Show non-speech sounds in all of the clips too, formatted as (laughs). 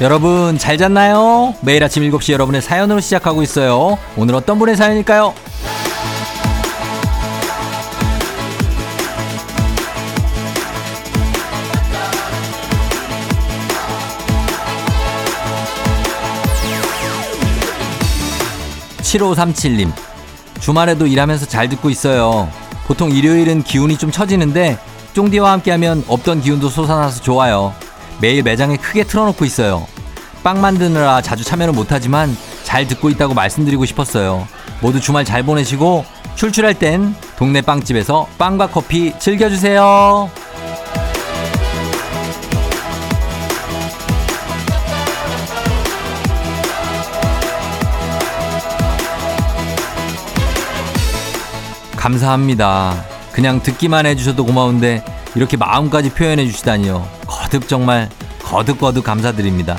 여러분 잘 잤나요? 매일 아침 7시 여러분의 사연으로 시작하고 있어요. 오늘 어떤 분의 사연일까요? 7537님 주말에도 일하면서 잘 듣고 있어요. 보통 일요일은 기운이 좀 처지는데 쫑디와 함께하면 없던 기운도 솟아나서 좋아요. 매일 매장에 크게 틀어놓고 있어요. 빵 만드느라 자주 참여는 못하지만 잘 듣고 있다고 말씀드리고 싶었어요. 모두 주말 잘 보내시고 출출할 땐 동네 빵집에서 빵과 커피 즐겨주세요. 감사합니다. 그냥 듣기만 해주셔도 고마운데 이렇게 마음까지 표현해 주시다니요. 거듭 정말 거듭거듭 감사드립니다.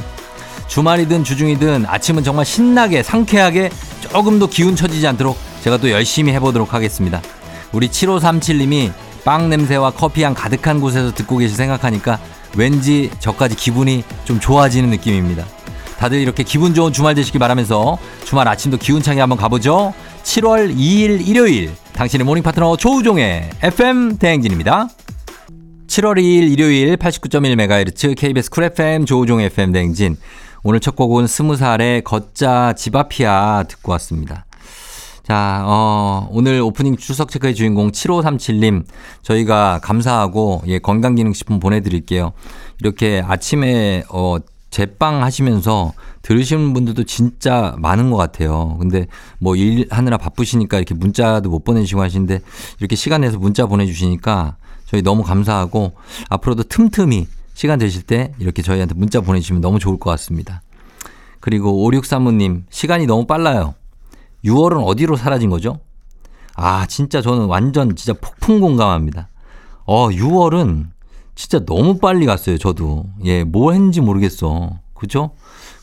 주말이든 주중이든 아침은 정말 신나게 상쾌하게 조금 더 기운 처지지 않도록 제가 또 열심히 해보도록 하겠습니다. 우리 7537님이 빵 냄새와 커피향 가득한 곳에서 듣고 계실 생각하니까 왠지 저까지 기분이 좀 좋아지는 느낌입니다. 다들 이렇게 기분 좋은 주말 되시기 바라면서 주말 아침도 기운차게 한번 가보죠. 7월 2일 일요일 당신의 모닝 파트너 조우종의 FM 대행진입니다. 7월 2일 일요일 89.1MHz KBS 쿨 FM 조우종 FM 대행진 오늘 첫 곡은 스무 살의 걷자 집 앞이야 듣고 왔습니다. 자, 어, 오늘 오프닝 출석 체크의 주인공 7537님 저희가 감사하고 예, 건강기능식품 보내드릴게요. 이렇게 아침에 어, 제빵 하시면서 들으시는 분들도 진짜 많은 것 같아요. 근데 뭐 일 하느라 바쁘시니까 이렇게 문자도 못 보내시고 하시는데 이렇게 시간 내서 문자 보내주시니까 저희 너무 감사하고 앞으로도 틈틈이 시간 되실 때 이렇게 저희한테 문자 보내주시면 너무 좋을 것 같습니다. 그리고 5635님, 시간이 너무 빨라요. 6월은 어디로 사라진 거죠? 아, 진짜 저는 완전 진짜 폭풍 공감합니다. 어, 6월은 진짜 너무 빨리 갔어요, 저도. 예, 뭘 했는지 모르겠어. 그죠?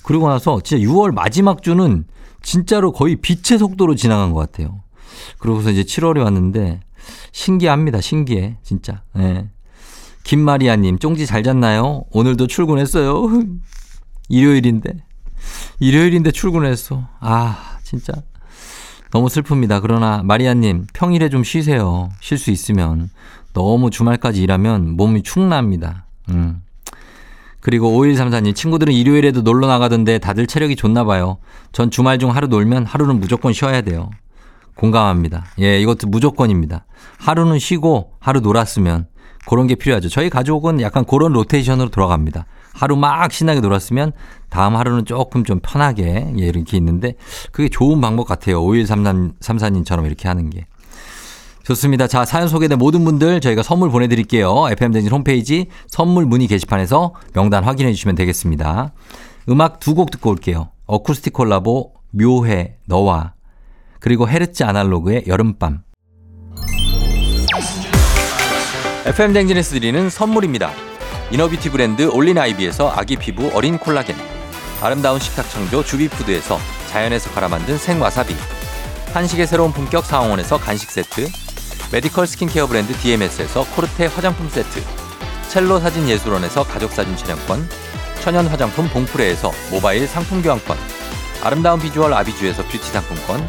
그리고 나서 진짜 6월 마지막 주는 진짜로 거의 빛의 속도로 지나간 것 같아요. 그러고서 이제 7월이 왔는데 신기합니다, 신기해. 진짜. 예. 김마리아님, 쫑지 잘 잤나요? 오늘도 출근했어요. (laughs) 일요일인데. 일요일인데 출근했어. 아, 진짜. 너무 슬픕니다. 그러나 마리아님, 평일에 좀 쉬세요. 쉴 수 있으면. 너무 주말까지 일하면 몸이 축납니다. 음. 그리고 5134님, 친구들은 일요일에도 놀러 나가던데 다들 체력이 좋나 봐요. 전 주말 중 하루 놀면 하루는 무조건 쉬어야 돼요. 공감합니다. 예, 이것도 무조건입니다. 하루는 쉬고 하루 놀았으면 그런 게 필요하죠. 저희 가족은 약간 그런 로테이션으로 돌아갑니다. 하루 막 신나게 놀았으면 다음 하루는 조금 좀 편하게 예, 이렇게 있는데 그게 좋은 방법 같아요. 5134님처럼 이렇게 하는 게. 좋습니다. 자, 사연 소개된 모든 분들 저희가 선물 보내드릴게요. FM댕진 홈페이지 선물 문의 게시판에서 명단 확인해 주시면 되겠습니다. 음악 두 곡 듣고 올게요. 어쿠스틱 콜라보 묘해 너와 그리고 헤르츠 아날로그의 여름밤. FM댕진에서 드리는 선물입니다. 이너뷰티 브랜드 올린 아이비에서 아기 피부 어린 콜라겐. 아름다운 식탁 창조 주비푸드에서 자연에서 갈아 만든 생와사비. 한식의 새로운 품격 상황원에서 간식 세트. 메디컬 스킨케어 브랜드 DMS에서 코르테 화장품 세트. 첼로 사진 예술원에서 가족 사진 촬영권. 천연 화장품 봉프레에서 모바일 상품 교환권. 아름다운 비주얼 아비주에서 뷰티 상품권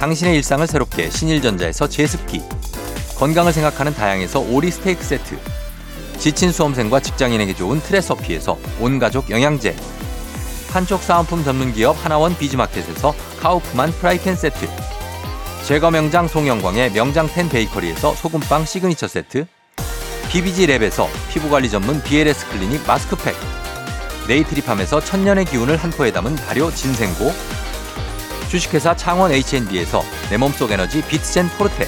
당신의 일상을 새롭게 신일전자에서 제습기 건강을 생각하는 다향에서 오리 스테이크 세트 지친 수험생과 직장인에게 좋은 트레서피에서 온가족 영양제 판촉 사은품 전문 기업 하나원 비즈마켓에서 카우프만 프라이팬 세트 제과 명장 송영광의 명장텐 베이커리에서 소금빵 시그니처 세트 BBG 랩에서 피부관리 전문 BLS 클리닉 마스크팩 네이트리팜에서 천년의 기운을 한 포에 담은 발효 진생고 주식회사 창원 H&B에서 내 몸속 에너지 비트젠 포르테.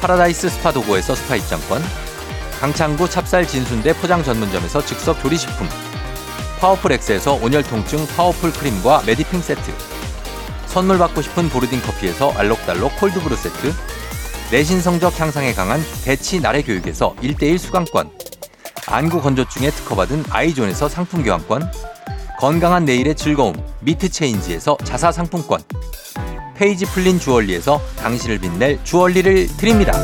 파라다이스 스파 도고에서 스파 입장권. 강창구 찹쌀 진순대 포장 전문점에서 즉석 조리식품. 파워풀 엑스에서 온열 통증 파워풀 크림과 메디핑 세트. 선물 받고 싶은 보르딘 커피에서 알록달록 콜드브루 세트. 내신 성적 향상에 강한 대치 나래 교육에서 1대1 수강권. 안구 건조증에 특허받은 아이존에서 상품 교환권 건강한 내일의 즐거움 미트 체인지에서 자사 상품권 페이지 풀린 주얼리에서 당신을 빛낼 주얼리를 드립니다.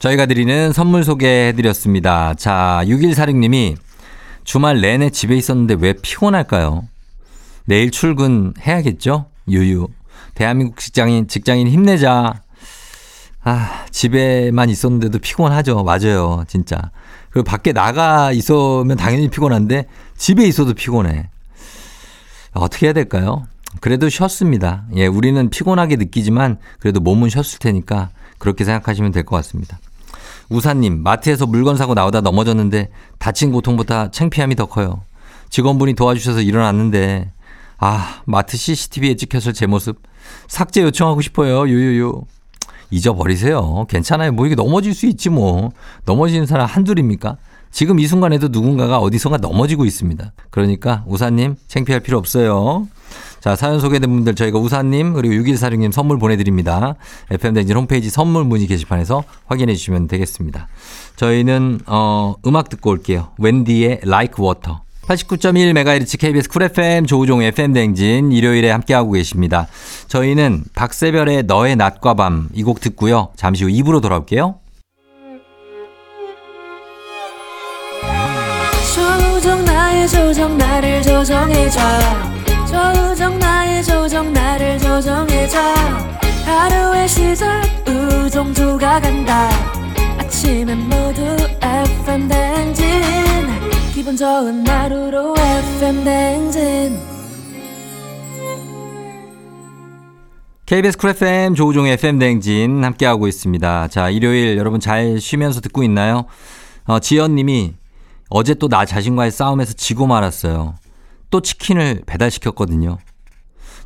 저희가 드리는 선물 소개해드렸습니다. 자, 6146님이 주말 내내 집에 있었는데 왜 피곤할까요? 내일 출근해야겠죠? 유유. 대한민국 직장인, 직장인 힘내자. 아, 집에만 있었는데도 피곤하죠. 맞아요. 진짜. 그리고 밖에 나가 있으면 당연히 피곤한데 집에 있어도 피곤해. 어떻게 해야 될까요? 그래도 쉬었습니다. 예, 우리는 피곤하게 느끼지만 그래도 몸은 쉬었을 테니까 그렇게 생각하시면 될 것 같습니다. 우사님, 마트에서 물건 사고 나오다 넘어졌는데 다친 고통보다 창피함이 더 커요. 직원분이 도와주셔서 일어났는데, 아, 마트 CCTV에 찍혔을 제 모습 삭제 요청하고 싶어요. 유유유. 잊어버리세요. 괜찮아요. 뭐 이게 넘어질 수 있지 뭐. 넘어지는 사람 한둘입니까? 지금 이 순간에도 누군가가 어디선가 넘어지고 있습니다. 그러니까 우사님 창피할 필요 없어요. 자, 사연 소개된 분들 저희가 우사님 그리고 6146님 선물 보내드립니다. FM댕진 홈페이지 선물 문의 게시판에서 확인해 주시면 되겠습니다. 저희는 어, 음악 듣고 올게요. 웬디의 Like Water. 89.1MHz KBS 쿨 FM 조우종 FM 댕진 일요일에 함께하고 계십니다. 저희는 박세별의 너의 낮과 밤 이 곡 듣고요. 잠시 후 2부로 돌아올게요. 조우종 나의 조정 나를 조정해줘 조우종 나의 조정 나를 조정해줘 하루의 시절 우종조가 간다 아침엔 모두 FM 댕진 기분 좋은 하루로 FM 댕진 KBS 쿨 FM 조우종의 FM 댕진 함께하고 있습니다. 자, 일요일 여러분 잘 쉬면서 듣고 있나요? 어, 지연 님이 어제 또 나 자신과의 싸움에서 지고 말았어요. 또 치킨을 배달시켰거든요.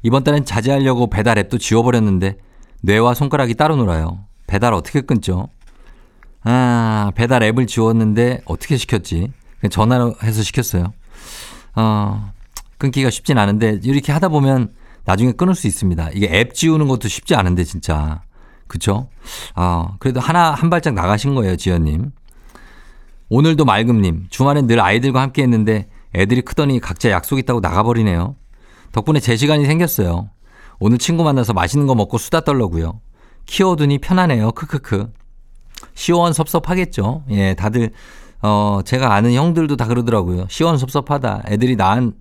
이번 달엔 자제하려고 배달 앱도 지워버렸는데 뇌와 손가락이 따로 놀아요. 배달 어떻게 끊죠? 아, 배달 앱을 지웠는데 어떻게 시켰지? 전화로 해서 시켰어요. 어, 끊기가 쉽진 않은데 이렇게 하다 보면 나중에 끊을 수 있습니다. 이게 앱 지우는 것도 쉽지 않은데 진짜. 그쵸? 아, 그래도 하나, 한 발짝 나가신 거예요, 지연님. 오늘도 맑음님, 주말엔 늘 아이들과 함께 했는데 애들이 크더니 각자 약속 있다고 나가버리네요. 덕분에 제 시간이 생겼어요. 오늘 친구 만나서 맛있는 거 먹고 수다 떨려고요. 키워두니 편하네요. 크크크. 시원 섭섭하겠죠. 예, 다들 어, 제가 아는 형들도 다 그러더라고요. 시원섭섭하다. 애들이 난,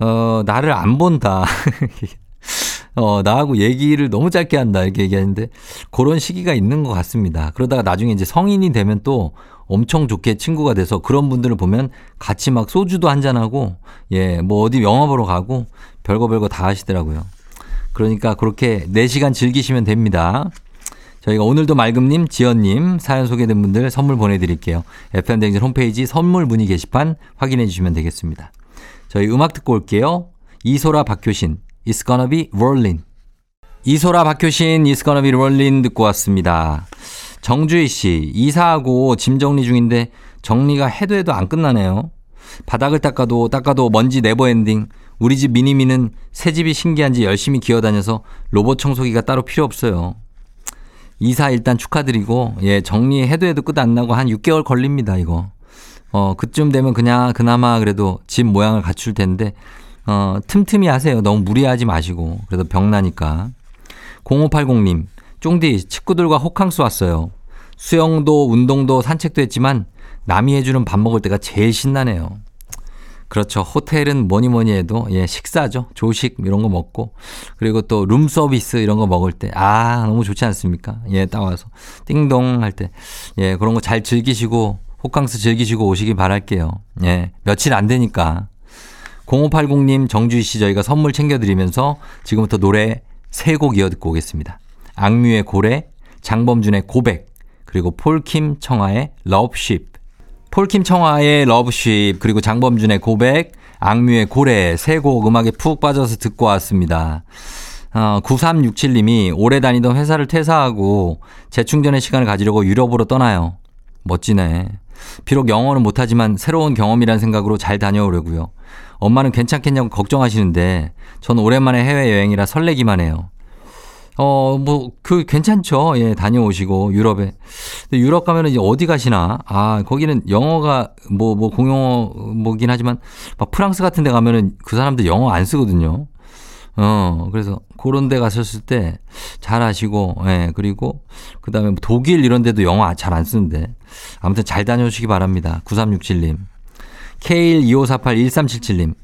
어, 나를 안 본다. (laughs) 어, 나하고 얘기를 너무 짧게 한다. 이렇게 얘기하는데 그런 시기가 있는 것 같습니다. 그러다가 나중에 이제 성인이 되면 또 엄청 좋게 친구가 돼서 그런 분들을 보면 같이 막 소주도 한잔하고 예, 뭐 어디 영화 보러 가고 별거 별거 다 하시더라고요. 그러니까 그렇게 4시간 즐기시면 됩니다. 저희가 오늘도 맑음님, 지연님 사연 소개된 분들 선물 보내드릴게요. FM대행진 홈페이지 선물 문의 게시판 확인해 주시면 되겠습니다. 저희 음악 듣고 올게요. 이소라 박효신, It's gonna be rolling. 이소라 박효신, It's gonna be rolling 듣고 왔습니다. 정주희 씨, 이사하고 짐 정리 중인데 정리가 해도 해도 안 끝나네요. 바닥을 닦아도 닦아도 먼지 never ending. 우리 집 미니미는 새 집이 신기한지 열심히 기어다녀서 로봇 청소기가 따로 필요 없어요. 이사 일단 축하드리고, 예, 정리해도 해도 끝 안 나고 한 6개월 걸립니다, 이거. 어, 그쯤 되면 그냥 그나마 그래도 집 모양을 갖출 텐데, 어, 틈틈이 하세요. 너무 무리하지 마시고. 그래도 병 나니까. 0580님, 쫑디, 친구들과 호캉스 왔어요. 수영도, 운동도, 산책도 했지만, 남이 해주는 밥 먹을 때가 제일 신나네요. 그렇죠. 호텔은 뭐니 뭐니 해도 예, 식사죠. 조식 이런 거 먹고 그리고 또 룸 서비스 이런 거 먹을 때 아, 너무 좋지 않습니까? 예, 딱 와서 띵동 할 때 예, 그런 거 잘 즐기시고 호캉스 즐기시고 오시기 바랄게요. 예. 며칠 안 되니까. 0580님, 정주희 씨 저희가 선물 챙겨 드리면서 지금부터 노래 세 곡 이어 듣고 오겠습니다. 악뮤의 고래, 장범준의 고백, 그리고 폴킴 청하의 Loveship. 폴킴 청하의 Loveship 그리고 장범준의 고백 악뮤의 고래 세 곡 음악에 푹 빠져서 듣고 왔습니다. 어, 9367님이 오래 다니던 회사를 퇴사하고 재충전의 시간을 가지려고 유럽으로 떠나요. 멋지네. 비록 영어는 못하지만 새로운 경험이란 생각으로 잘 다녀오려고요. 엄마는 괜찮겠냐고 걱정하시는데 전 오랜만에 해외여행이라 설레기만 해요. 어, 뭐, 그, 괜찮죠. 예, 다녀오시고, 유럽에. 근데 유럽 가면은 이제 어디 가시나? 아, 거기는 영어가 뭐, 뭐, 공용어 뭐긴 하지만, 막 프랑스 같은 데 가면은 그 사람들 영어 안 쓰거든요. 어, 그래서 그런 데 가셨을 때잘 하시고, 예, 그리고 그 다음에 뭐 독일 이런 데도 영어 잘 안 쓰는데. 아무튼 잘 다녀오시기 바랍니다. 9367님. K125481377님.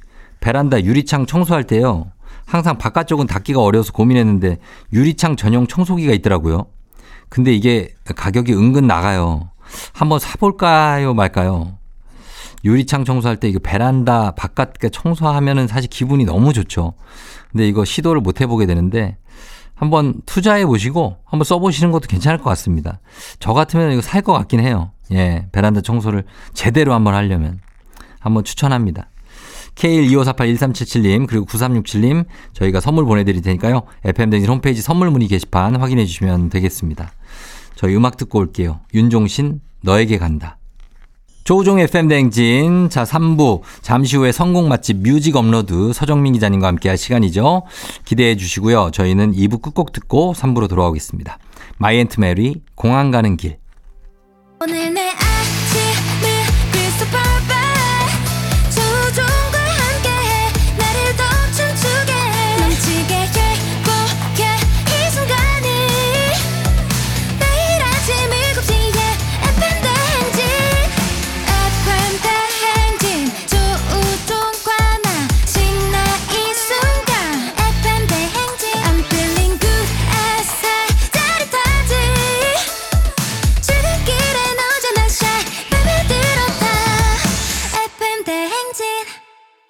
베란다 유리창 청소할 때요. 항상 바깥쪽은 닫기가 어려워서 고민했는데 유리창 전용 청소기가 있더라고요. 근데 이게 가격이 은근 나가요. 한번 사볼까요, 말까요? 유리창 청소할 때 이거 베란다 바깥 청소하면은 사실 기분이 너무 좋죠. 근데 이거 시도를 못 해보게 되는데 한번 투자해 보시고 한번 써보시는 것도 괜찮을 것 같습니다. 저 같으면 이거 살 것 같긴 해요. 예, 베란다 청소를 제대로 한번 하려면 한번 추천합니다. K125481377님 그리고 9367님 저희가 선물 보내드릴 테니까요. FM댕진 홈페이지 선물 문의 게시판 확인해 주시면 되겠습니다. 저희 음악 듣고 올게요. 윤종신 너에게 간다. 조우종 FM대행진 자 3부 잠시 후에 성공 맛집 뮤직 업로드 서정민 기자님과 함께 할 시간이죠. 기대해 주시고요. 저희는 2부 끝곡 듣고 3부로 돌아오겠습니다. 마이 앤트 메리 공항 가는 길 오늘 내 아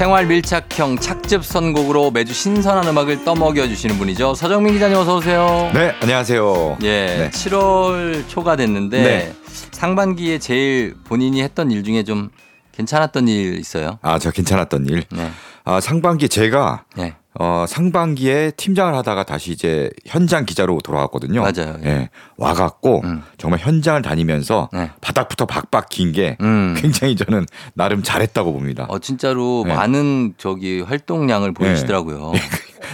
생활 밀착형 착즙 선곡으로 매주 신선한 음악을 떠먹여 주시는 분이죠. 서정민 기자님 어서 오세요. 네, 안녕하세요. 예, 네. 7월 초가 됐는데 네. 상반기에 제일 본인이 했던 일 중에 좀 괜찮았던 일 있어요? 아, 저 괜찮았던 일. 네. 아, 상반기 제가 네. 어, 상반기에 팀장을 하다가 다시 이제 현장 기자로 돌아왔거든요. 맞아요. 예. 와갖고 음. 정말 현장을 다니면서 네. 바닥부터 박박 긴 게 음. 굉장히 저는 나름 잘했다고 봅니다. 어 진짜로 네. 많은 저기 활동량을 보여주시더라고요.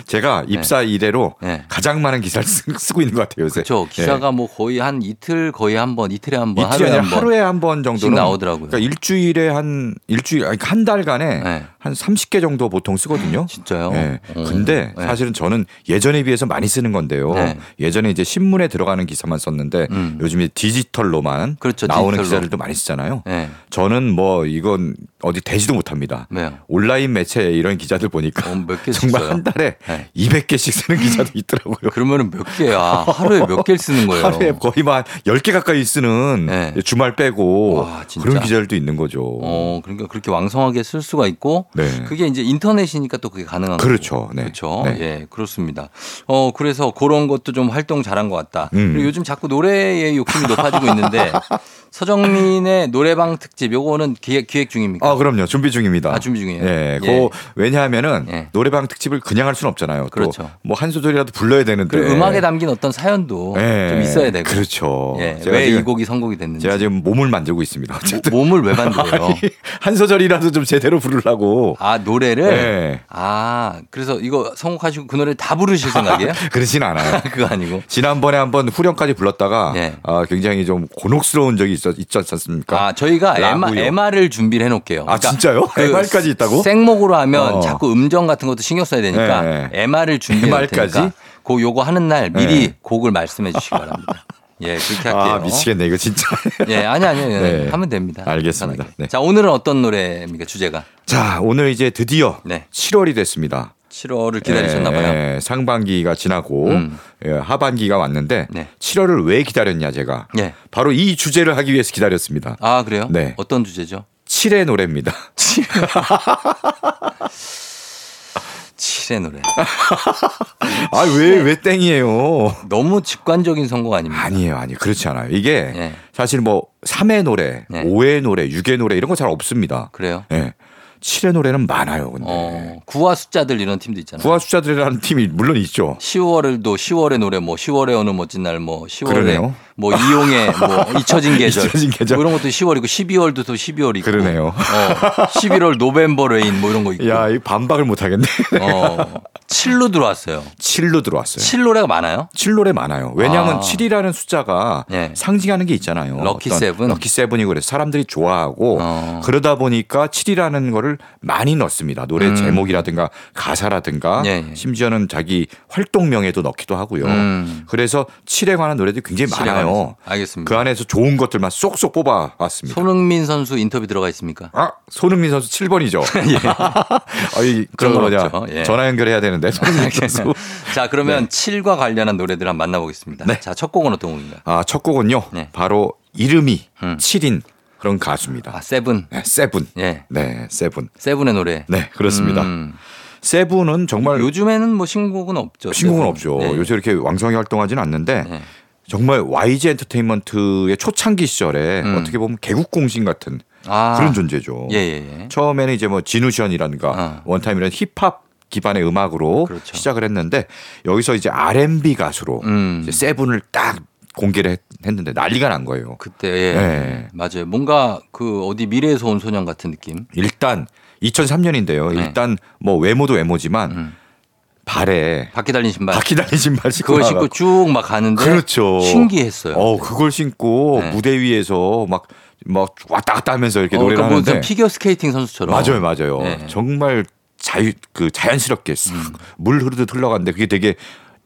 제가 입사 이래로 네. 가장 많은 기사를 쓰, 고 있는 것 같아요, 요새. 그렇죠. 기사가 뭐 거의 한 이틀 거의 한 번, 이틀에 한 예. 번, 이틀이 하루에 한 번. 하루에 한 번 정도는 나오더라고요. 그러니까 일주일에 한 일주일 아니 한 달간에 네. 한 30개 정도 보통 쓰거든요. 진짜요? 네. 어. 근데 네. 사실은 저는 예전에 비해서 많이 쓰는 건데요. 네. 예전에 이제 신문에 들어가는 기사만 썼는데 음. 요즘에 디지털로만 그렇죠, 나오는 디지털로. 기사들도 많이 쓰잖아요. 네. 저는 뭐 이건 어디 되지도 못합니다. 온라인 매체 이런 기자들 보니까 어, (laughs) 정말? 한 달에 네. 200개씩 쓰는 기자도 있더라고요. 그러면은 몇 개야? 하루에 몇 개를 쓰는 거예요? 하루에 거의 뭐한 10개 가까이 쓰는 네. 주말 빼고 와, 진짜? 그런 기자들도 있는 거죠. 어, 그러니까 그렇게 왕성하게 쓸 수가 있고 네. 그게 이제 인터넷이니까 또 그게 가능한 그렇죠. 거고. 네. 그렇죠. 네. 예, 그렇습니다. 어, 그래서 그런 것도 좀 활동 잘한 것 같다. 음. 그리고 요즘 자꾸 노래의 욕심이 높아지고 있는데 (laughs) 서정민의 노래방 특집 요거는 기획, 기획 중입니까? 아, 그럼요. 준비 중입니다. 아, 준비 중이에요? 예. 예. 그 왜냐하면은 예. 노래방 특집을 그냥 할 수는 없잖아요. 그렇죠. 뭐 한 소절이라도 불러야 되는데. 음악에 담긴 어떤 사연도 예. 좀 있어야 되고. 그렇죠. 예, 제가 왜이 지금- 곡이 선곡이 됐는지. 제가 지금 몸을 만들고 있습니다. 어쨌든 몸을 왜 만들어요? (laughs) 한 소절이라도 좀 제대로 부르려고. 아, 노래를? 예. 아, 그래서 이거 선곡하시고 그 노래 다 부르실 생각이에요? (laughs) 그러진 않아요. (laughs) 그거 아니고. 지난번에 한번 후렴까지 불렀다가 예. 아, 굉장히 좀 곤혹스러운 적이 있었, 있지 않습니까? 아, 저희가 MR. MR을 준비를 해놓을게요. 아, 진짜요? MR까지 있다고? 생목으로 하면 어. 자꾸 음정 같은 것도 신경 써야 되니까 네. MR을 준비해 놓을 MR 까지? 테니까 그 요거 하는 날 미리 네. 곡을 말씀해 주시기 바랍니다. 예, 그렇게 할게요. 아, 미치겠네. 이거 진짜. 예, 아니, 아니, 아니. 네. 하면 됩니다. 알겠습니다. 네. 자, 오늘은 어떤 노래입니까, 주제가? 자, 오늘 이제 드디어 네. 7월이 됐습니다. 7월을 기다리셨나 봐요. 예, 예, 상반기가 지나고 음. 예, 하반기가 왔는데 네. 7월을 왜 기다렸냐 제가 예. 바로 이 주제를 하기 위해서 기다렸습니다. 아, 그래요? 네. 어떤 주제죠? 7의 노래입니다. (laughs) 7의 노래. 아 왜 왜 땡이에요? 너무 직관적인 선곡 아닙니까? 아니에요, 아니에요. 그렇지 않아요. 이게 예. 사실 뭐 3의 노래, 네. 5의 노래, 6의 노래 이런 거 잘 없습니다. 그래요? 예. 7의 노래는 많아요, 근데. 어, 구화 숫자들 이런 팀도 있잖아요. 9와 숫자들이라는 팀이 물론 있죠. 10월을도 10월의 노래 뭐 10월의 어느 멋진 날 뭐 10월에 그러네요. 뭐 이용의 뭐 (laughs) 잊혀진 계절, 잊혀진 계절. 뭐 이런 것도 10월이고 12월도 또 12월이고 그러네요. 어, 11월 November Rain 뭐 이런 거 있고. 야, 이 반박을 못 하겠네. 어, 7로 들어왔어요. 7로 들어왔어요. 7 노래가 많아요? 7노래 많아요. 왜냐하면 아. 7이라는 숫자가 예. 상징하는 게 있잖아요. 럭키 세븐? 럭키 세븐이고 그래서 사람들이 좋아하고 어. 그러다 보니까 7이라는 거를 많이 넣습니다. 노래 음. 제목이라든가 가사라든가 예, 예. 심지어는 자기 활동명에도 넣기도 하고요. 음. 그래서 7에 관한 노래들이 굉장히 많아요. 알겠습니다. 그 안에서 좋은 것들만 쏙쏙 뽑아왔습니다. 손흥민 선수 인터뷰 들어가 있습니까? 아, 손흥민 선수 7번이죠. (laughs) (laughs) 아이, 예. 그런 저건 뭐냐, 없죠. 예. 전화 연결해야 되는데 손흥민 선수. 자, 그러면 7과 관련한 노래들 한번 만나보겠습니다. 네. 자, 첫 곡은 어떤 곡인가요? 아, 첫 곡은요. 네. 바로 이름이 음. 7인 그런 가수입니다. 아, 세븐. 네, 세븐. 예. 네, 세븐. 세븐의 노래. 네, 그렇습니다. 음. 세븐은 정말 요즘에는 뭐 신곡은 없죠. 신곡은 세븐. 없죠. 네. 요새 이렇게 왕성하게 활동하지는 않는데 네. 정말 YG 엔터테인먼트의 초창기 시절에 음. 어떻게 보면 개국 공신 같은 아. 그런 존재죠. 예, 예, 예. 처음에는 이제 뭐 진우션이라든가 어. 원타임이라는 힙합 기반의 음악으로 그렇죠. 시작을 했는데 여기서 이제 R&B 가수로 음. 이제 세븐을 딱 공개를 했, 했는데 난리가 난 거예요. 그때 예. 네. 맞아요. 뭔가 그 어디 미래에서 온 소년 같은 느낌. 일단 2003년인데요. 네. 일단 뭐 외모도 외모지만 음. 발에 바퀴 달린 신발. 바퀴 달린 신발 신고 그걸 신고. 쭉 막 가는데 그렇죠. 신기했어요. 어, 그걸 신고 네. 무대 위에서 막, 막 왔다 갔다 하면서 이렇게 어, 노래를 그러니까 하는데. 피겨 스케이팅 선수처럼. 맞아요, 맞아요. 네. 정말 자유, 그 자연스럽게 싹 음. 물 흐르듯 흘러갔는데 그게 되게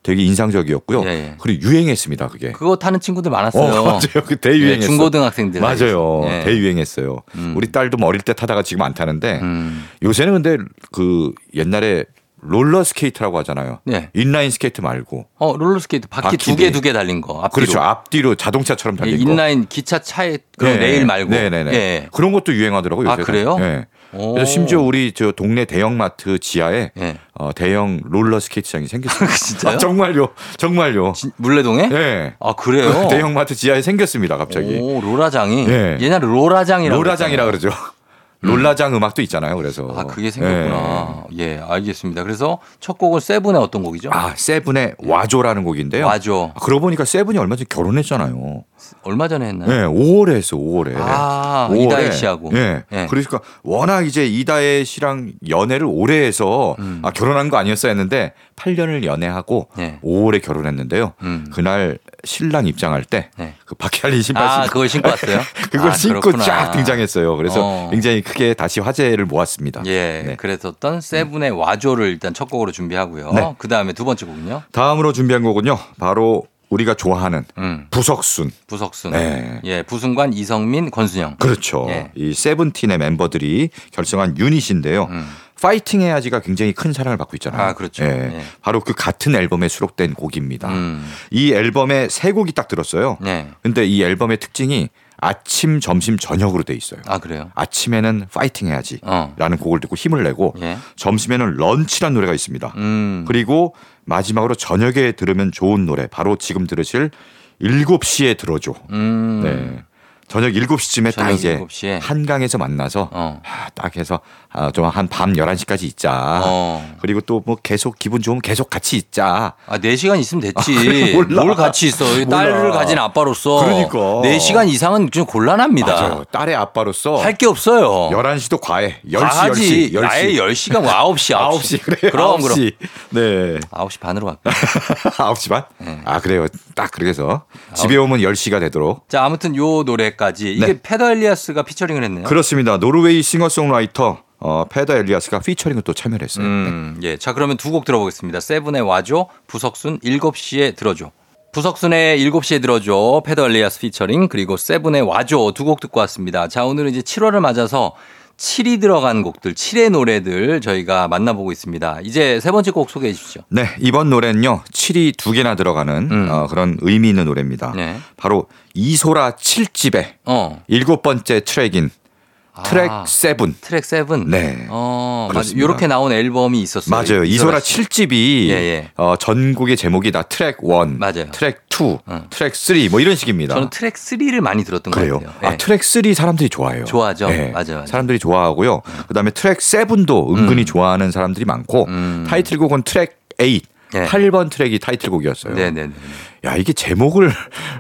되게 인상적이었고요. 예, 예. 그리고 유행했습니다, 그게. 그거 타는 친구들 어, 많았어요. (laughs) 맞아요. 그 대유행했어. 예, 중고등학생들. 맞아요. 예. 대유행했어요. 음. 우리 딸도 뭐 어릴 때 타다가 지금 안 타는데 음. 요새는 근데 그 옛날에 롤러 스케이트라고 하잖아요. 네. 인라인 스케이트 말고. 어, 롤러 스케이트 바퀴 바퀴 두개 네. 두개 달린 거. 앞뒤로. 그렇죠. 앞뒤로 자동차처럼 예, 달린 거. 인라인 기차 차에 그런 네. 레일 말고. 네네네. 예. 그런 것도 유행하더라고요. 아, 요새는. 그래요? 네. 오. 그래서 심지어 우리 저 동네 대형마트 지하에 예. 어, 대형 롤러 스케이트장이 생겼어요. (laughs) 진짜요? 아, 정말요. 정말요. 진- 물레동에? 네. 아, 그래요? (laughs) 대형마트 지하에 생겼습니다. 갑자기. 오, 로라장이. 예. 옛날에 로라장이라고. 롤라장이라. 그러죠. 롤라장 음 악도 있잖아요. 그래서. 아, 그게 생겼구나. 예, 알겠습니다. 그래서 첫 곡은 세븐의 어떤 곡이죠? 아, 세븐의 와조라는 곡인데요. 와줘. 아, 그러고 보니까 세븐이 얼마 전에 결혼했잖아요. 얼마 전에 했나요? 네, 5월에 했어, 5월에. 아, 5월에. 이다혜 씨하고. 네. 예. 그러니까 워낙 이제 이다혜 씨랑 연애를 오래 해서 음. 아, 결혼한 거 아니었어야 했는데 8년을 연애하고 네. 5월에 결혼했는데요. 음. 그날 신랑 입장할 때그 네. 달린 신발 아, 신고 그걸 신고 왔어요? (laughs) 그걸 아, 신고 그렇구나. 쫙 등장했어요. 그래서 어. 굉장히 크게 다시 화제를 모았습니다. 예, 네. 그랬었던 세븐의 와조를 일단 첫 곡으로 준비하고요. 네. 그 다음에 두 번째 곡은요? 다음으로 준비한 곡은요. 바로 우리가 좋아하는 음, 부석순. 부석순. 네. 예, 부승관, 이성민, 권순영. 그렇죠. 예. 이 세븐틴의 멤버들이 결성한 유닛인데요. 음. 파이팅 해야지가 굉장히 큰 사랑을 받고 있잖아요. 아, 그렇죠. 예. 예. 바로 그 같은 앨범에 수록된 곡입니다. 음, 이 앨범에 세 곡이 딱 들었어요. 네. 근데 이 앨범의 특징이 아침, 점심, 저녁으로 돼 있어요. 아, 그래요? 아침에는 파이팅 해야지 어. 라는 곡을 듣고 힘을 내고 예. 점심에는 런치라는 노래가 있습니다. 음, 그리고 마지막으로 저녁에 들으면 좋은 노래 바로 지금 들으실 7시에 들어줘. 음. 네. 저녁 7시쯤에 딱 저녁 이제 7시에. 한강에서 만나서 어. 아, 딱 해서 아, 좀한밤 11시까지 있자. 어. 그리고 또 뭐 계속 기분 좋으면 계속 같이 있자. 아, 4시간 있으면 됐지. 몰라. 뭘 같이 있어. 딸을 몰라. 가진 아빠로서. 그러니까. 4시간 이상은 좀 곤란합니다. 맞아요. 딸의 아빠로서 할 게 없어요. 11시도 과해. 10시, 과하지. 10시, 10시. 아예 10시간, 9시, 9시. 9시 그래요. 그럼, 9시. 네. 9시 반으로 갈게요. 9시 (laughs) 반? 네. 아, 그래요. 딱 해서 집에 오면 10시가 되도록. 자, 아무튼 요 노래 까지. 이게 네. 페더 엘리아스가 피처링을 했네요. 그렇습니다. 노르웨이 싱어송라이터 어, 페더 엘리아스가 피처링을 또 참여를 했어요. 음, 예. 자, 그러면 두 곡 들어보겠습니다. 세븐의 와줘, 부석순 7시에 들어줘. 부석순의 7시에 들어줘, 페더 엘리아스 피처링, 그리고 세븐의 와줘 두 곡 듣고 왔습니다. 자, 오늘은 이제 7월을 맞아서 칠이 들어간 곡들, 칠의 노래들 저희가 만나보고 있습니다. 이제 세 번째 곡 소개해 주시죠. 네, 이번 노래는요. 7이 두 개나 들어가는 음. 어, 그런 의미 있는 노래입니다. 네. 바로 이소라 7집의 어. 일곱 번째 트랙인 트랙 아, Seven. 트랙 Seven. 네. 어, 맞아. 요렇게 나온 앨범이 있었어요. 맞아요. 이소라 씨. 7집이 예, 예. 어, 전곡의 제목이 다 트랙 1, 맞아요. 트랙 2, 응. 트랙 3 뭐 이런 식입니다. 저는 트랙 3를 많이 들었던 것 그래요. 같아요. 아, 예. 트랙 3 사람들이 좋아해요. 좋아하죠. 네. 맞아요, 맞아요. 사람들이 좋아하고요. 그다음에 트랙 7도 은근히 좋아하는 사람들이 많고 음. 타이틀곡은 트랙 8. 네. 8번 트랙이 타이틀곡이었어요. 네네네. 야, 이게 제목을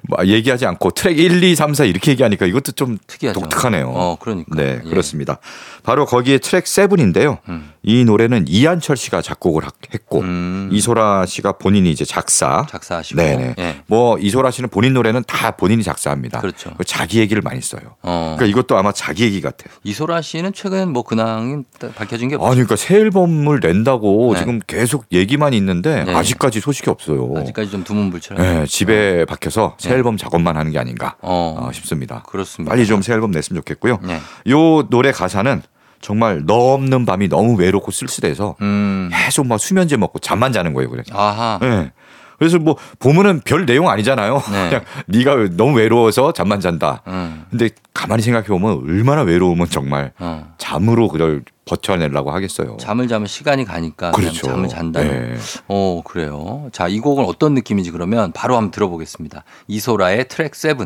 막 (laughs) 얘기하지 않고 트랙 1, 2, 3, 4 이렇게 얘기하니까 이것도 좀 특이하죠. 독특하네요. 어, 그러니까. 네, 예. 그렇습니다. 바로 거기에 트랙 7인데요. 음. 이 노래는 이한철 씨가 작곡을 하- 했고 음. 이소라 씨가 본인이 이제 작사. 작사하시고. 네네. 예. 뭐 이소라 씨는 본인 노래는 다 본인이 작사합니다. 그렇죠. 자기 얘기를 많이 써요. 어. 그러니까 이것도 아마 자기 얘기 같아요. 이소라 씨는 최근 뭐 근황이 밝혀진 게 아니, 그러니까 새 앨범을 낸다고 네. 지금 계속 얘기만 있는데 네. 아직까지 소식이 없어요. 아직까지 좀 두문불출한. 네, 집에 박혀서 새 네. 앨범 작업만 하는 게 아닌가 어. 어, 싶습니다. 그렇습니다. 빨리 좀 새 앨범 냈으면 좋겠고요. 네. 요 노래 가사는 정말 너 없는 밤이 너무 외롭고 쓸쓸해서 음. 계속 막 수면제 먹고 잠만 자는 거예요, 그래. 아하. 예. 그래서 뭐 보면은 별 내용 아니잖아요. 네. (laughs) 그냥 네가 너무 외로워서 잠만 잔다. 음. 근데 가만히 생각해 보면 얼마나 외로우면 정말 어. 잠으로 그걸 버텨내려고 하겠어요. 잠을 자면 시간이 가니까 그냥 그렇죠. 잠을 잔다. 네. 어, 그래요. 자, 이 곡은 어떤 느낌인지 그러면 바로 한번 들어보겠습니다. 이소라의 트랙 7.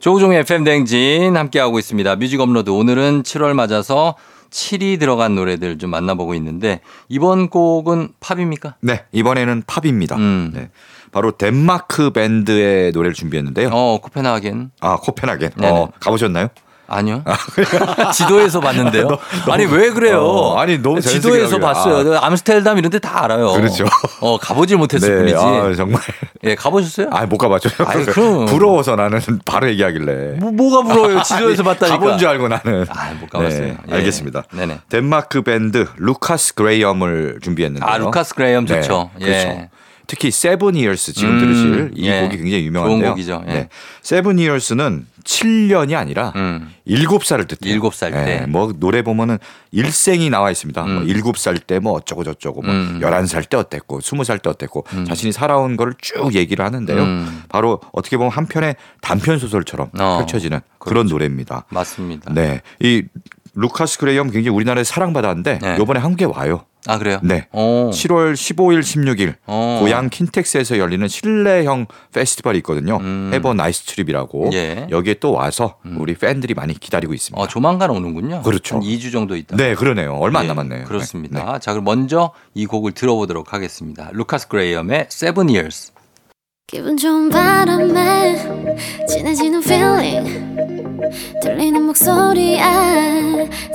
조우종의 FM 댕진 함께하고 있습니다. 뮤직 업로드 오늘은 7월 맞아서 7이 들어간 노래들 좀 만나보고 있는데 이번 곡은 팝입니까? 네, 이번에는 팝입니다. 음. 네. 바로 덴마크 밴드의 노래를 준비했는데요. 어, 코펜하겐. 아, 코펜하겐. 네네. 어, 가보셨나요? 아니요. (laughs) 지도에서 봤는데요. (laughs) 아니 왜 그래요? 어, 아니, 너무 지도에서 봤어요. 암스테르담 이런 데 다 알아요. 그렇죠. 어 가보질 못했을 뿐이지. 아, 정말. 예 가보셨어요? 아, 못 가봤죠. 아이, 그럼. 부러워서 나는 바로 얘기하길래. 뭐, 뭐가 부러워요? 지도에서 아니, 봤다니까. 가본 줄 알고 나는. 아못 가봤어요. 네, 예. 알겠습니다. 네네. 덴마크 밴드 루카스 그레이엄을 준비했는데요. 아 루카스 그레이엄 좋죠. 네, 예. 그렇죠. 특히 Seven Years 지금 음, 들으실 이 예. 곡이 굉장히 유명한데요. 좋은 곡이죠. 예. 네. Seven Years는 7년이 아니라 음. 7살을 뜻해요. 일곱 살 때. 예, 뭐 노래 보면은 일생이 나와 있습니다. 음. 뭐 7살 때 뭐 어쩌고 저쩌고 뭐 음. 11살 때 어땠고 20살 때 어땠고 자신이 살아온 거를 쭉 얘기를 하는데요. 음. 바로 어떻게 보면 한편의 단편 소설처럼 어, 펼쳐지는 그런 노래입니다. 맞습니다. 네. 이 루카스 그레이엄 굉장히 우리나라에 사랑받았는데 네. 요번에 한국에 와요. 아 그래요? 네. 어. 7월 15일, 16일 어. 고양 킨텍스에서 열리는 실내형 페스티벌이 있거든요. 음. Have a Nice Trip이라고 예. 여기에 또 와서 우리 팬들이 많이 기다리고 있습니다. 어, 조만간 오는군요. 그렇죠. 한 2주 정도 있다. 네, 그러네요. 얼마 안 예, 남았네요. 그렇습니다. 네. 자, 그럼 먼저 이 곡을 들어보도록 하겠습니다. 루카스 그레이엄의 Seven Years. 기분 좋은 바람에 진해지는 feeling 들리는 목소리에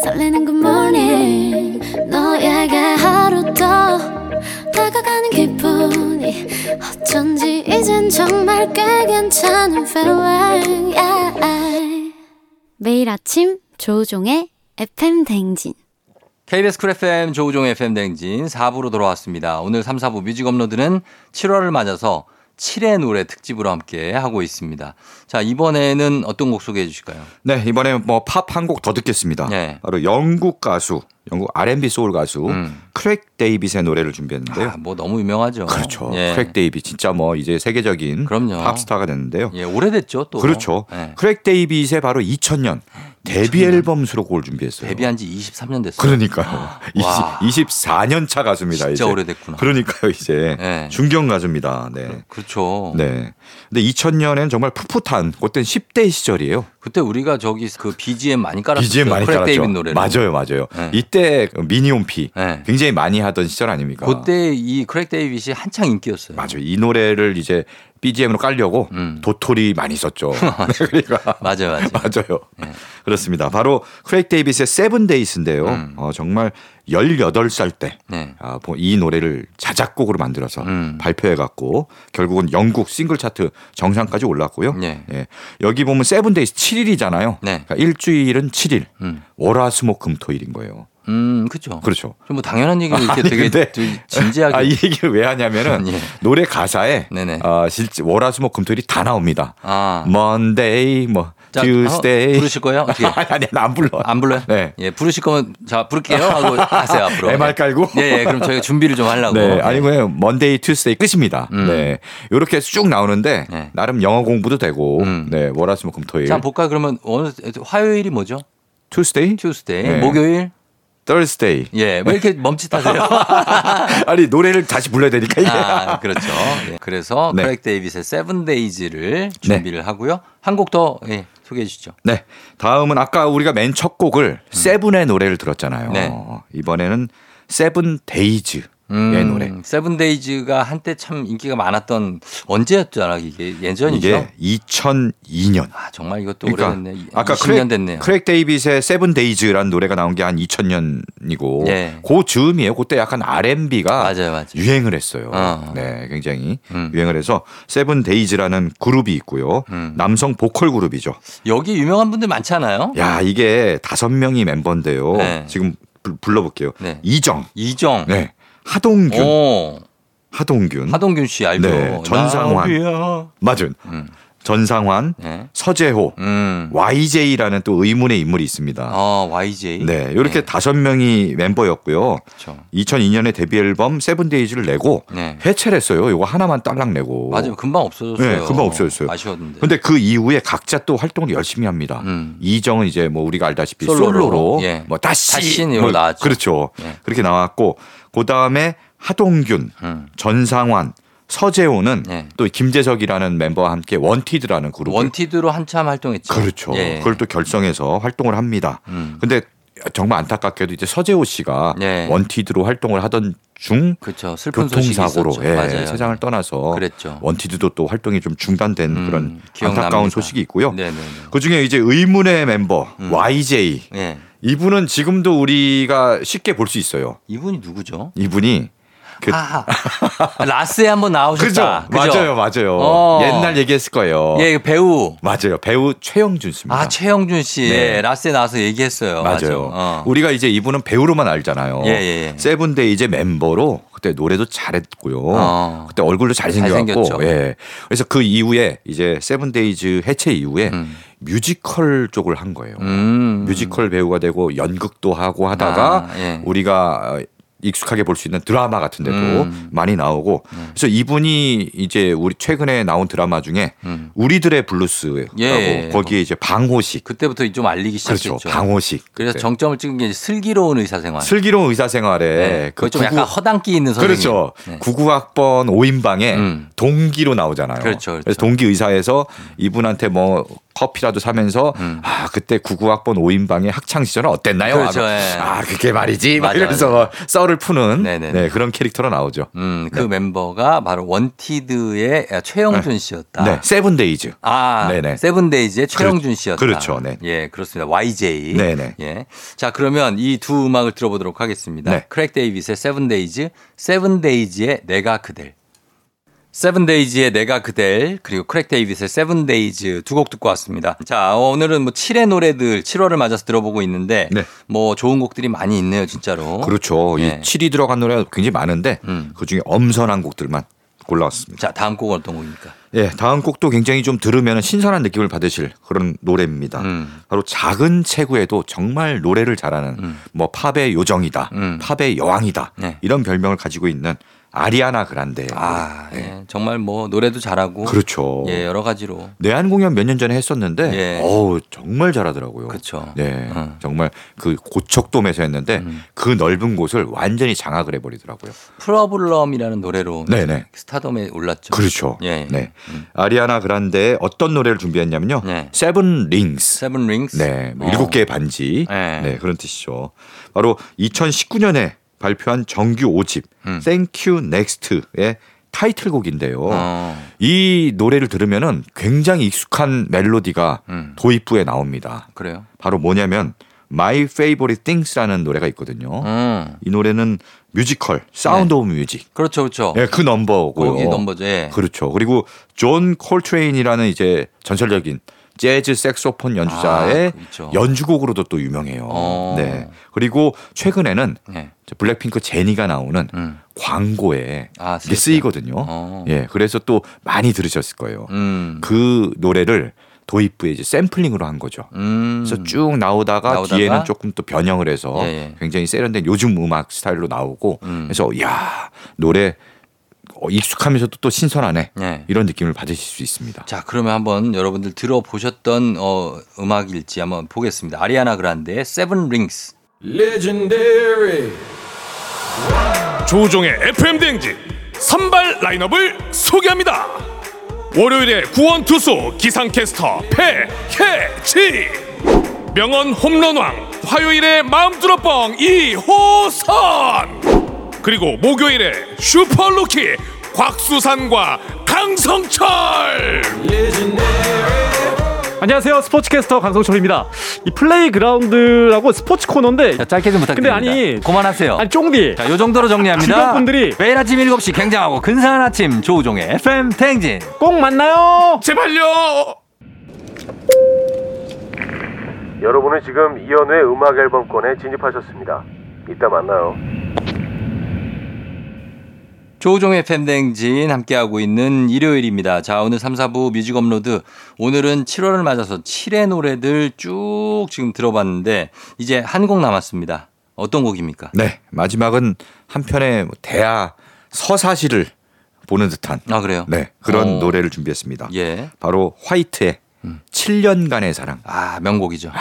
설레는 good morning 너에게 하루 더 다가가는 기분이 어쩐지 이젠 정말 꽤 괜찮은 feeling yeah. 매일 아침 조종의 FM 댕진 KBS Cool FM 조우종 FM 댕진 4부로 돌아왔습니다. 오늘 3, 4부 뮤직 업로드는 7월을 맞아서 7의 노래 특집으로 함께 하고 있습니다. 자, 이번에는 어떤 곡 소개해 주실까요? 네, 이번에 뭐 팝 한 곡 더 듣겠습니다. 네. 바로 영국 가수, 영국 R&B 소울 가수 음. 크레이그 데이빗의 노래를 준비했는데요. 아, 뭐 너무 유명하죠. 그렇죠. 예. 크레이그 데이빗 진짜 뭐 이제 세계적인 그럼요. 팝스타가 됐는데요. 예, 오래됐죠, 또. 그렇죠. 예. 크레이그 데이빗의 바로 2000년 데뷔 앨범 수록곡을 준비했어요. 데뷔한 지 23년 됐어요. 그러니까요. 와. 20, 24년 차 가수입니다. 진짜 이제. 오래됐구나. 그러니까요, 이제 네. 중견 가수입니다. 네. 그렇죠. 네. 근데 2000년엔 정말 풋풋한 그때는 10대 시절이에요. 그때 우리가 저기 그 BGM 많이 깔았었죠. BGM 많이 깔았죠. 노래를. 맞아요, 맞아요. 네. 이때 미니홈피 네. 굉장히 많이 하던 시절 아닙니까? 그때 이 크레이그 데이빗이 한창 인기였어요. 맞아요. 이 노래를 이제 BGM으로 깔려고 음. 도토리 많이 썼죠. (laughs) 그러니까 (laughs) 맞아요, 맞아요. 맞아요. 네. 그렇습니다. 바로 크레이그 데이빗의 Seven Days인데요. 음. 어, 정말 18살 때 네. 아, 뭐이 노래를 자작곡으로 만들어서 음. 발표해 갖고 결국은 영국 싱글 차트 정상까지 올랐고요. 네. 예. 여기 보면 Seven Days 7일이잖아요. 네. 그러니까 일주일은 7일. 음. 월화수목 금토일인 거예요. 음, 그렇죠. 그렇죠. 좀뭐 당연한 얘기를 이렇게 (laughs) 아니, 되게 근데- 되게 진지하게. 아, 이 얘기를 왜 하냐면은 (laughs) 예. 노래 가사에 네네. 아, 실제 월화수목 금토일이 다 나옵니다. 아. Monday 뭐 자, Tuesday. 한번 부르실 거예요? 어떻게? (laughs) 아니 아니 나안 불러. 안 불러요? 네. 예, 부르실 거면 자 부를게요 하고 하세요 앞으로. MR 깔고? 예, 예, 그럼 저희가 준비를 좀 하려고. 네, 아니고요. Monday, Tuesday 끝입니다. 음. 네. 요렇게 쭉 나오는데 네. 나름 영어 공부도 되고. 음. 네, 월화수목 금토일. 자, 볼까요? 그러면 오늘 화요일이 뭐죠? Tuesday? Tuesday. 네. 목요일. Thursday. 예, 왜 이렇게 멈칫하세요? (laughs) 아니 노래를 다시 불러야 되니까 이게. 아, 그렇죠. 예, 그래서 네. 크레이그 데이빗의 Seven Days를 준비를 하고요. 한 곡 더 예, 소개해 주시죠. 네. 다음은 아까 우리가 맨 첫 곡을 세븐의 노래를 들었잖아요. 음. 네. 이번에는 세븐 데이즈 의 음, 노래. 세븐 데이즈가 한때 참 인기가 많았던 언제였잖아 이게 예전이죠. 이게 2002년. 아 정말 이것도 그러니까 오래됐네. 아까 20년 크레이그, 됐네요. 크레이그 데이빗의 Seven Days라는 노래가 나온 게 한 2000년이고 예. 그 즈음이에요. 그때 약간 R&B가 맞아요, 맞아요. 유행을 했어요. 어. 네, 굉장히 음. 유행을 해서 세븐 데이즈라는 그룹이 있고요. 음. 남성 보컬 그룹이죠. 여기 유명한 분들 많잖아요. 야, 이게 다섯 명이 멤버인데요. 네. 지금 불- 불러볼게요. 네. 이정, 이정. 네, 하동균, 오, 하동균, 하동균 씨 알죠? 네, 전상환. 나비야. 맞은 음. 전상환, 네. 서재호, 음. YJ라는 또 의문의 인물이 있습니다. 어, YJ. 네, 이렇게 다섯 명이 멤버였고요. 그렇죠. 2002년에 데뷔 앨범 세븐데이즈를 내고 네. 해체를 했어요. 이거 하나만 딸랑 내고. 맞아요. 금방 없어졌어요. 네, 금방 없어졌어요. 아쉬웠는데. 근데 그 이후에 각자 또 활동을 열심히 합니다. 음. 이정은 이제 뭐 우리가 알다시피 솔로로. 솔로로, 예. 뭐 다시 다신 뭐 나왔죠. 그렇죠. 예. 그렇게 나왔고 그 다음에 하동균, 음. 전상환, 서재호는 네. 또 김재석이라는 멤버와 함께 원티드라는 그룹 원티드로 한참 활동했죠. 그렇죠. 예. 그걸 또 결성해서 활동을 합니다. 음. 근데 정말 안타깝게도 이제 서재호 씨가 네. 원티드로 활동을 하던 중 그렇죠. 교통사고로. 예. 세상을 떠나서 그랬죠. 원티드도 또 활동이 좀 중단된 음, 그런 기억납니다. 안타까운 소식이 있고요. 네네네. 그 중에 이제 의문의 멤버 음. YJ 예. 이분은 지금도 우리가 쉽게 볼 수 있어요. 이분이 누구죠? 이분이 그 아, 라스에 한번 그죠? 나오셨다. 그죠? 맞아요, 맞아요. 어. 옛날 얘기했을 거예요. 예, 배우. 맞아요. 배우 최영준 씨입니다. 아, 최영준 씨. 네. 예, 라스에 나와서 얘기했어요. 맞아. 맞아요. 어. 우리가 이제 이분은 배우로만 알잖아요. 예, 예, 예. 세븐데이즈 멤버로 그때 노래도 잘했고요. 어. 그때 얼굴도 잘생겼고. 잘생겼죠. 예. 그래서 그 이후에 이제 세븐데이즈 해체 이후에 음. 뮤지컬 쪽을 한 거예요. 음. 뮤지컬 배우가 되고 연극도 하고 하다가 아, 예. 우리가 어, 익숙하게 볼 수 있는 드라마 같은 데도 음. 많이 나오고 그래서 이분이 이제 우리 최근에 나온 드라마 중에 음. 우리들의 블루스라고 예. 거기에 이제 방호식 그때부터 좀 알리기 시작했죠. 그렇죠 방호식 그래서 네. 정점을 찍은 게 슬기로운 의사생활. 슬기로운 의사생활에 네. 그 그거 좀 구구- 약간 허당끼 있는 선생님. 그렇죠. 네. 99학번 5인방에 음. 동기로 나오잖아요. 그렇죠, 그렇죠. 래서 동기 의사에서 이분한테 뭐 커피라도 사면서 음. 아 그때 99학번 5인방의 학창 시절은 어땠나요? 그렇죠, 예. 아 그게 말이지. 막 맞아, 이러면서 썰을 푸는 네네네. 네, 그런 캐릭터로 나오죠. 음, 그 멤버가 바로 원티드의 최영준 씨였다. 네, 세븐데이즈. 아, 네네. 세븐데이즈의 최영준 씨였다. 그렇죠, 네. 예, 그렇습니다. YJ. 네네. 예. 자, 그러면 이 두 음악을 들어보도록 하겠습니다. 네. 크랙 데이빗의 Seven Days, 세븐데이즈의 내가 그댈. 세븐데이즈의 내가 그댈 그리고 크랙 데이빗의 Seven Days 두 곡 듣고 왔습니다. 자 오늘은 뭐 7의 노래들 7월을 맞아서 들어보고 있는데 네. 뭐 좋은 곡들이 많이 있네요 진짜로. 그렇죠. 예. 이 7이 들어간 노래가 굉장히 많은데 음. 그 중에 엄선한 곡들만 골라왔습니다. 자 다음 곡은 어떤 곡입니까? 예, 다음 곡도 굉장히 좀 들으면 신선한 느낌을 받으실 그런 노래입니다. 음. 바로 작은 체구에도 정말 노래를 잘하는 음. 뭐 팝의 요정이다, 음. 팝의 여왕이다 네. 이런 별명을 가지고 있는 아리아나 그란데. 아 예. 예. 정말 뭐 노래도 잘하고 그렇죠. 예 여러 가지로 내한 공연 몇 년 전에 했었는데, 예. 어우 정말 잘하더라고요. 그렇죠. 네, 어. 정말 그 고척돔에서 했는데 음. 그 넓은 곳을 완전히 장악을 해버리더라고요. Problem이라는 노래로 네네. 스타덤에 올랐죠. 그렇죠. 예. 네, 음. 아리아나 그란데의 어떤 노래를 준비했냐면요, 네. Seven Rings. Seven Rings. 네, 뭐 어. 일곱 개의 반지. 네. 네. 그런 뜻이죠. 바로 2019년에 발표한 정규 5집 음. Thank You Next의 타이틀곡인데요. 어. 이 노래를 들으면은 굉장히 익숙한 멜로디가 음. 도입부에 나옵니다. 그래요. 바로 뭐냐면 My Favorite Things라는 노래가 있거든요. 음. 이 노래는 뮤지컬 Sound of Music. 그렇죠, 그렇죠. 예, 그 넘버고요. 거기 넘버죠. 예. 그렇죠. 그리고 존 콜트레인이라는 이제 전설적인 재즈 색소폰 연주자의 아, 그렇죠. 연주곡으로도 또 유명해요. 어. 네. 그리고 최근에는 예. 이제 블랙핑크 제니가 나오는 음. 광고에 아, 이게? 쓰이거든요. 어. 예. 그래서 또 많이 들으셨을 거예요. 음. 그 노래를 도입부에 이제 샘플링으로 한 거죠. 음. 그래서 쭉 나오다가, 나오다가 뒤에는 조금 또 변형을 해서 예, 예. 굉장히 세련된 요즘 음악 스타일로 나오고 음. 그래서 야 노래 어, 익숙하면서도 또 신선하네 예. 이런 느낌을 받으실 수 있습니다. 자, 그러면 한번 여러분들 들어보셨던 어, 음악일지 한번 보겠습니다. 아리아나 그란데의 Seven Rings. Legendary. 조우종의 FM 대행진 선발 라인업을 소개합니다. 월요일에 구원 투수 기상캐스터 배혜지 명언 홈런왕 화요일에 마음 뚫어 뻥 이호선 그리고 목요일에 슈퍼루키 곽수산과 강성철 안녕하세요. 스포츠캐스터 강성철입니다. 이 Playground라고 스포츠 코너인데 자, 짧게 좀 부탁드립니다. 근데 아니- 그만하세요. 아니 쫑디 자, 요 정도로 정리합니다. 직원분들이- 매일 아침 7시 굉장하고 근사한 아침 조우종의 FM 대행진. 꼭 만나요. 제발요. 여러분은 지금 이현우의 음악 앨범권에 진입하셨습니다. 이따 만나요. 조우종의 FM 대행진 함께하고 있는 일요일입니다. 자, 오늘 3, 4부 Music Upload. 오늘은 7월을 맞아서 7의 노래들 쭉 지금 들어봤는데 이제 한 곡 남았습니다. 어떤 곡입니까? 네 마지막은 한편의 뭐 대하 서사시를 보는 듯한 아, 그래요? 네 그런 어. 노래를 준비했습니다. 예. 바로 화이트의 7년간의 사랑. 아, 명곡이죠.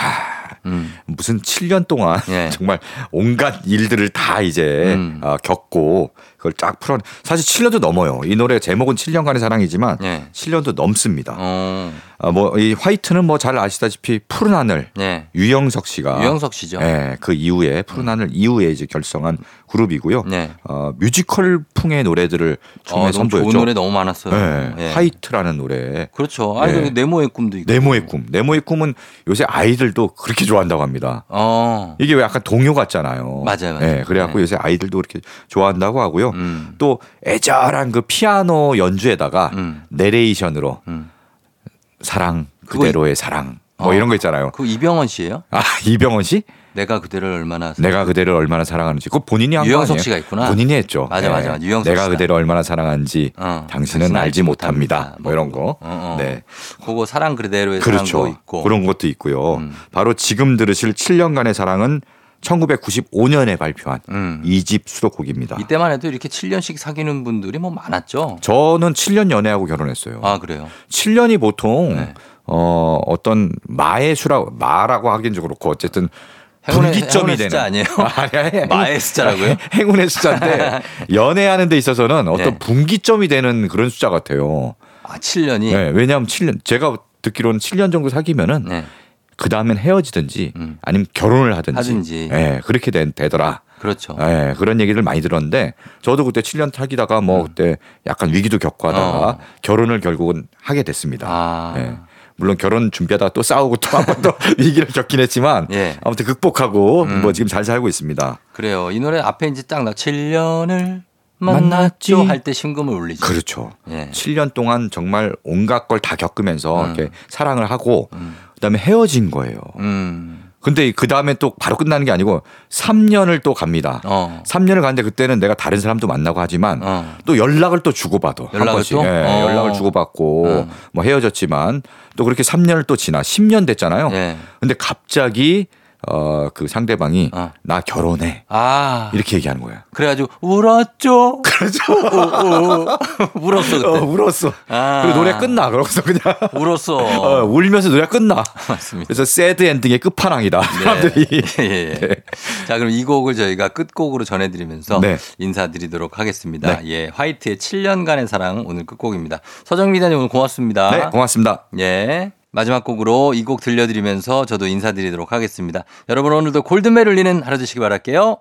음. 무슨 7년 동안 예. (laughs) 정말 온갖 일들을 다 이제 음. 어, 겪고 그걸 쫙 풀어 사실 7년도 넘어요. 이 노래 제목은 7년간의 사랑이지만 예. 7년도 넘습니다. 어. 아, 뭐이 화이트는 뭐 잘 아시다시피 푸른 하늘 네. 유영석 씨가 유영석 씨죠. 예, 그 이후에 푸른 하늘 이후에 이제 결성한 그룹이고요. 네. 어, 뮤지컬 풍의 노래들을 처음에 어, 너무 선보였죠. 좋은 노래 너무 많았어요. 예, 예. 화이트라는 노래. 그렇죠. 아니, 예. 그 네모의 꿈도 있고. 네모의 꿈. 네모의 꿈은 요새 아이들도 그렇게 좋아한다고 합니다. 어. 이게 왜 약간 동요 같잖아요. 맞아요, 맞아요. 예, 그래갖고 네. 요새 아이들도 그렇게 좋아한다고 하고요. 음. 또 애절한 그 피아노 연주에다가 음. 내레이션으로 음. 사랑 그대로의 사랑 뭐 어. 이런 거 있잖아요. 그 이병헌 씨예요? 아 (laughs) 이병헌 씨? 내가 그대를 얼마나 내가 그대를 얼마나 사랑하는지 그거 본인이 한거 아니에요? 유영석 씨가 있구나. 본인이 했죠. 맞아, 맞아, 맞아. 유영석 내가 씨가. 그대를 얼마나 사랑하는지 어, 당신은 알지 못합니다. 뭐 이런 거. 어, 어. 네. 그거 사랑 그대로의 그렇죠. 사랑도 있고. 그런 것도 있고요. 음. 바로 지금 들으실 7년간의 사랑은 1995년에 발표한 음. 이 2집 수록곡입니다. 이때만 해도 이렇게 7년씩 사귀는 분들이 뭐 많았죠. 저는 7년 연애하고 결혼했어요. 아 그래요. 7년이 보통 네. 어 어떤 마의 수라고 마라고 하긴 좀 그렇고 어쨌든 행운의- 분기점이 행운의 되는 숫자 아니에요? 아니, 아니, 마의 숫자라고요? (laughs) 행운의 숫자인데 (laughs) 연애하는 데 있어서는 어떤 네. 분기점이 되는 그런 숫자 같아요. 아 7년이. 네, 왜냐하면 7년 제가 듣기로는 7년 정도 사귀면은 네. 그 다음엔 헤어지든지 음. 아니면 결혼을 하든지, 하든지. 예, 그렇게 된, 되더라. 그렇죠. 예, 그런 얘기를 많이 들었는데 저도 그때 7년 타기다가 뭐 그때 약간 위기도 겪고 하다가 음. 어. 결혼을 결국은 하게 됐습니다. 아. 예. 물론 결혼 준비하다가 또 싸우고 또 한 번 더 (laughs) 위기를 겪긴 했지만 예. 아무튼 극복하고 음. 뭐 지금 잘 살고 있습니다. 그래요. 이 노래 앞에 이제 딱 나 7년을 만났지. 만났죠 할 때 심금을 울리죠. 그렇죠. 예. 7년 동안 정말 온갖 걸 다 겪으면서 음. 이렇게 사랑을 하고 음. 그다음에 헤어진 거예요. 음. 근데 그 다음에 또 바로 끝나는 게 아니고 3년을 또 갑니다. 어. 3년을 가는데 그때는 내가 다른 사람도 만나고 하지만 어. 또 연락을 또 주고받아. 한 연락을. 또? 예, 어. 연락을 주고받고 어. 뭐 헤어졌지만 또 그렇게 3년을 또 지나 10년 됐잖아요. 예. 근데 갑자기 어, 그 상대방이 어. 나 결혼해. 아. 이렇게 얘기하는 거야. 그래가지고 울었죠. (laughs) 그렇죠. 울었어 그때. 어, 울었어. 아. 그리고 노래 끝나. 그러고서 그냥 (laughs) 울었어. 어, 울면서 노래 끝나. 맞습니다. 그래서 새드 엔딩의 끝판왕이다. 사람들이. (laughs) 예, 예. 네. 자, 그럼 이 곡을 저희가 끝곡으로 전해드리면서 네. 인사드리도록 하겠습니다. 예, 화이트의 7년간의 사랑 오늘 끝곡입니다. 서정 기자님 오늘 고맙습니다. 네, 고맙습니다. 예. 마지막 곡으로 이 곡 들려드리면서 저도 인사드리도록 하겠습니다. 여러분 오늘도 골든벨 울리는 하루 되시기 바랄게요.